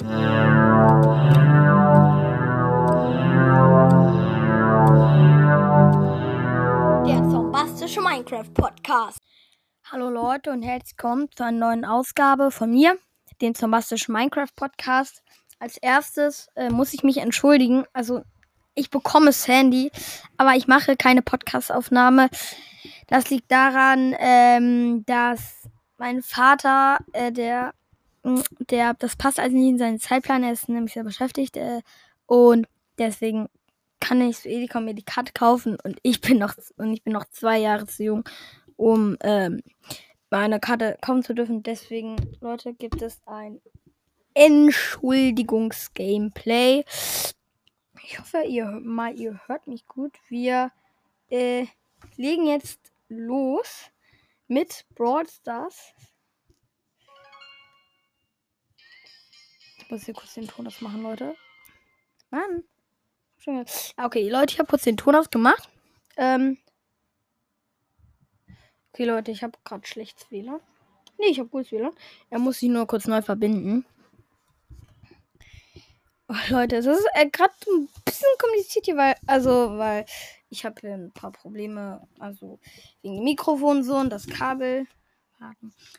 Der zombastische Minecraft Podcast. Hallo Leute und herzlich willkommen zu einer neuen Ausgabe von mir, dem zombastischen Minecraft Podcast. Als erstes äh, muss ich mich entschuldigen. Also ich bekomme Sandy, aber ich mache keine Podcast-Aufnahme. Das liegt daran, ähm, dass mein Vater, äh, der, der, das passt also nicht in seinen Zeitplan, er ist nämlich sehr beschäftigt äh, und deswegen kann ich zu Edeka mir die Karte kaufen und ich bin noch und ich bin noch zwei Jahre zu jung, um ähm, meine Karte kaufen zu dürfen. Deswegen, Leute, gibt es ein Entschuldigungs-Gameplay. Ich hoffe, ihr mal, ihr hört mich gut. Wir äh, legen jetzt los mit Brawl Ich muss hier kurz den Ton ausmachen, Leute. Mann. Okay, Leute, ich habe kurz den Ton ausgemacht. Ähm. Okay, Leute, ich habe gerade schlechtes WLAN. Nee, ich habe gutes WLAN. Er muss sich nur kurz neu verbinden. Oh, Leute, es ist äh, gerade ein bisschen kompliziert hier, weil, also, weil ich habe hier ein paar Probleme, also wegen dem Mikrofon so und das Kabel.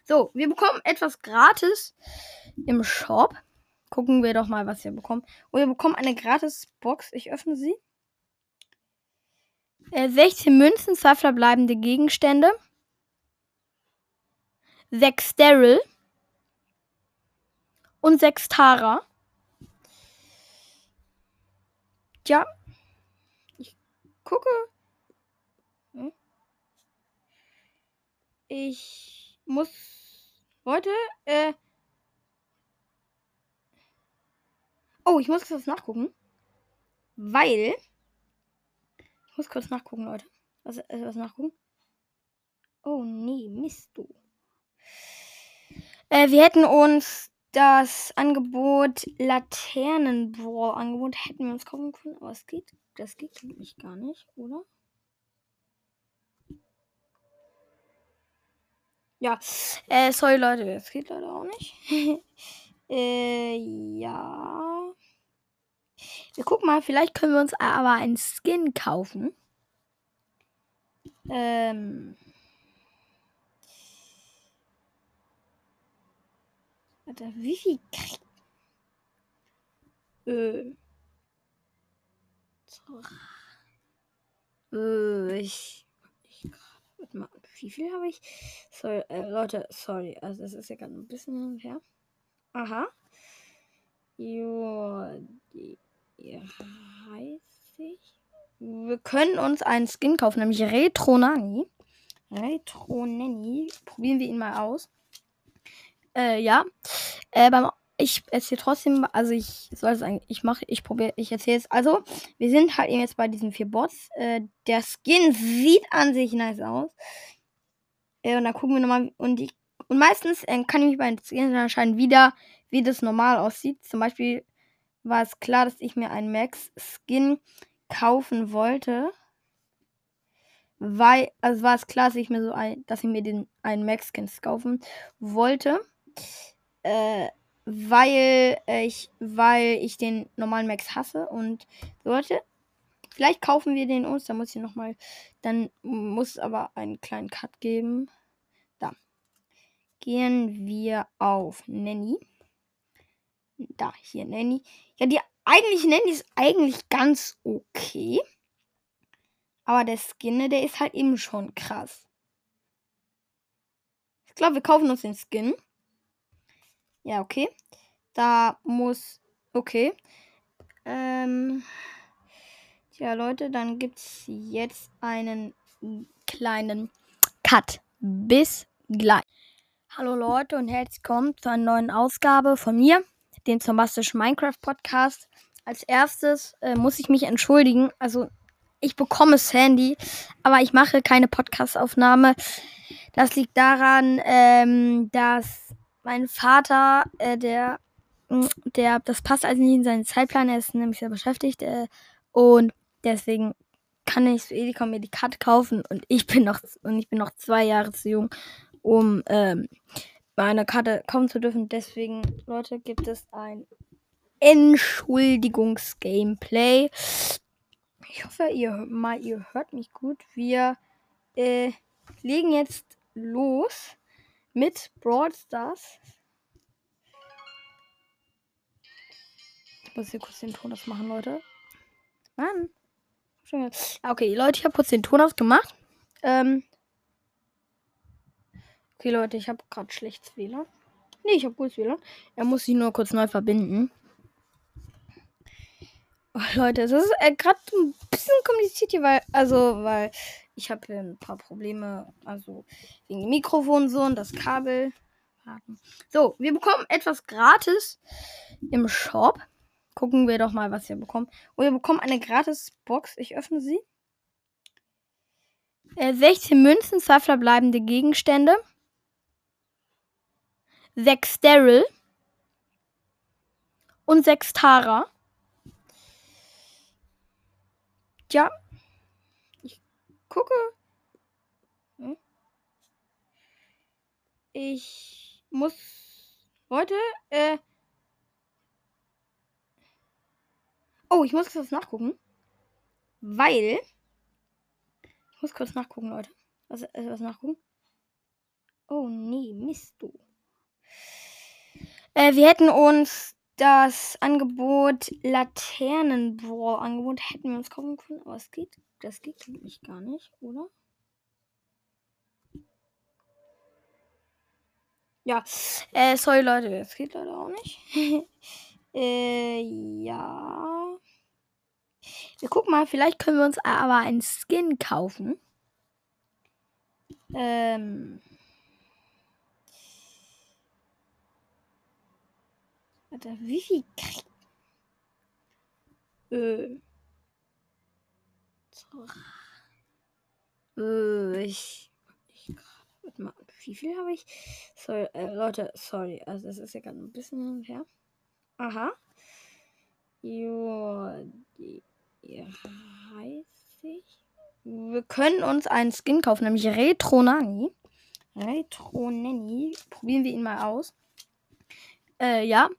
So, wir bekommen etwas gratis im Shop. Gucken wir doch mal, was wir bekommen. Und wir bekommen eine gratis Box. Ich öffne sie. Äh, 16 Münzen, 2 verbleibende Gegenstände. 6 Daryl. Und 6 Tara. Tja. Ich gucke. Hm? Ich muss heute, äh, Oh, ich muss kurz nachgucken. Weil. Ich muss kurz nachgucken, Leute. Was, äh, was nachgucken? Oh, nee, Mist, du. Äh, wir hätten uns das Angebot Laternenbrawl-Angebot hätten wir uns kaufen können, aber es geht. Das geht nämlich gar nicht, oder? Ja, äh, sorry Leute, das geht leider auch nicht. äh, ja. Wir gucken mal, vielleicht können wir uns aber einen Skin kaufen. Ähm. Warte, wie viel kriegt. Äh. Äh, ich. ich warte mal, wie viel habe ich? Sorry, äh, Leute, sorry. Also, das ist ja gerade ein bisschen her. Aha. Jo, die. 30. Wir können uns einen Skin kaufen, nämlich Retro Nani. Retro Nanny. Probieren wir ihn mal aus. Äh, ja. Äh, beim ich erzähle trotzdem, also ich soll es eigentlich, ich mache, ich probiere, ich erzähle es. Also, wir sind halt eben jetzt bei diesen vier Bots. Äh, der Skin sieht an sich nice aus. Äh, und dann gucken wir nochmal, und ich, und meistens äh, kann ich mich bei den Skins entscheiden wieder, wie das normal aussieht. Zum Beispiel war es klar, dass ich mir einen Max-Skin kaufen wollte. Weil, also war es klar, dass ich mir so ein, dass ich mir den einen Max-Skin kaufen wollte. Äh, weil ich, weil ich den normalen Max hasse und sollte. Vielleicht kaufen wir den uns, da muss ich nochmal, dann muss es aber einen kleinen Cut geben. Da. Gehen wir auf Nanny. Da, hier Nanny. Ja, die eigentlich Nanny ist eigentlich ganz okay. Aber der Skin, der ist halt eben schon krass. Ich glaube, wir kaufen uns den Skin. Ja, okay. Da muss. Okay. Ähm. Tja, Leute, dann gibt es jetzt einen kleinen Cut. Bis gleich. Hallo Leute und herzlich willkommen zu einer neuen Ausgabe von mir den zombastischen Minecraft Podcast. Als erstes äh, muss ich mich entschuldigen. Also ich bekomme Sandy, aber ich mache keine Podcast-Aufnahme. Das liegt daran, ähm, dass mein Vater, äh, der, der, das passt also nicht in seinen Zeitplan, er ist nämlich sehr beschäftigt äh, und deswegen kann ich zu Edeka mir die Karte kaufen und ich bin noch und ich bin noch zwei Jahre zu jung, um ähm, bei einer Karte kommen zu dürfen. Deswegen, Leute, gibt es ein Entschuldigungs-Gameplay. Ich hoffe, ihr, mal, ihr hört mich gut. Wir äh, legen jetzt los mit Brawl Stars. Ich muss hier kurz den Ton ausmachen, Leute. Mann. Okay, Leute, ich habe kurz den Ton ausgemacht. Ähm. Okay, Leute, ich habe gerade schlechtes WLAN. Nee, ich habe gutes WLAN. Er muss sich nur kurz neu verbinden. Oh, Leute, es ist äh, gerade ein bisschen kompliziert hier, weil, also, weil ich habe hier ein paar Probleme, also wegen dem Mikrofon so und das Kabel. So, wir bekommen etwas gratis im Shop. Gucken wir doch mal, was wir bekommen. Und wir bekommen eine gratis Box. Ich öffne sie. Äh, 16 Münzen, zwei verbleibende Gegenstände. 6 Daryl. Und 6 Tara. Ja. Ich gucke. Hm? Ich muss heute, äh. Oh, ich muss kurz nachgucken. Weil. Ich muss kurz nachgucken, Leute. Was, äh, was nachgucken? Oh, nee, Mist, du. Äh, wir hätten uns das Angebot Laternenbrawl Angebot hätten wir uns kaufen können, aber es geht, das geht nämlich gar nicht, oder? Ja, äh, sorry Leute, das geht leider auch nicht. äh, ja. Wir gucken mal, vielleicht können wir uns aber einen Skin kaufen. Ähm. Alter, wie viel kriegt. Äh. Äh, ich. ich warte mal, wie viel habe ich? Sorry, äh, Leute, sorry. Also, das ist ja gerade ein bisschen her. Aha. Jo, ja, heißt ich. Wir können uns einen Skin kaufen, nämlich Retro Nani. Retro Nanny. Probieren wir ihn mal aus. Äh, ja.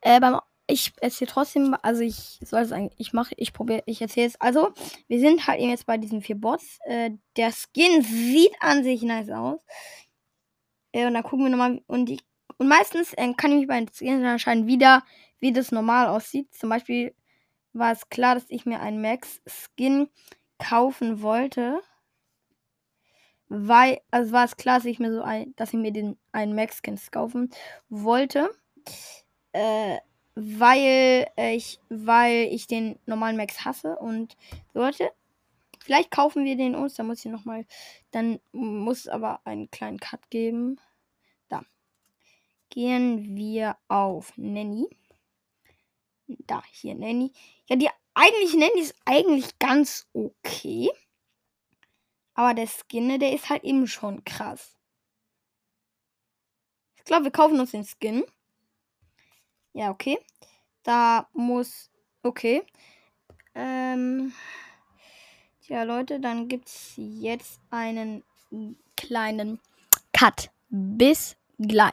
Äh, beim, ich erzähle trotzdem, also ich soll eigentlich, ich mache, ich probiere, ich erzähle es. Also, wir sind halt eben jetzt bei diesen vier Bots. Äh, der Skin sieht an sich nice aus. Äh, und dann gucken wir nochmal, und die, und meistens äh, kann ich mich bei den Skins entscheiden, wieder, wie das normal aussieht. Zum Beispiel war es klar, dass ich mir einen Max-Skin kaufen wollte. Weil, also war es klar, dass ich mir so ein, dass ich mir den einen Max-Skin kaufen wollte. Äh, weil ich, weil ich den normalen Max hasse und Leute, vielleicht kaufen wir den uns, da muss ich nochmal, dann muss aber einen kleinen Cut geben. Da. Gehen wir auf Nanny. Da, hier Nanny. Ja, die eigentliche Nanny ist eigentlich ganz okay. Aber der Skin, der ist halt eben schon krass. Ich glaube, wir kaufen uns den Skin. Ja, okay. Da muss. Okay. Ähm. Tja, Leute, dann gibt es jetzt einen kleinen Cut. Bis gleich.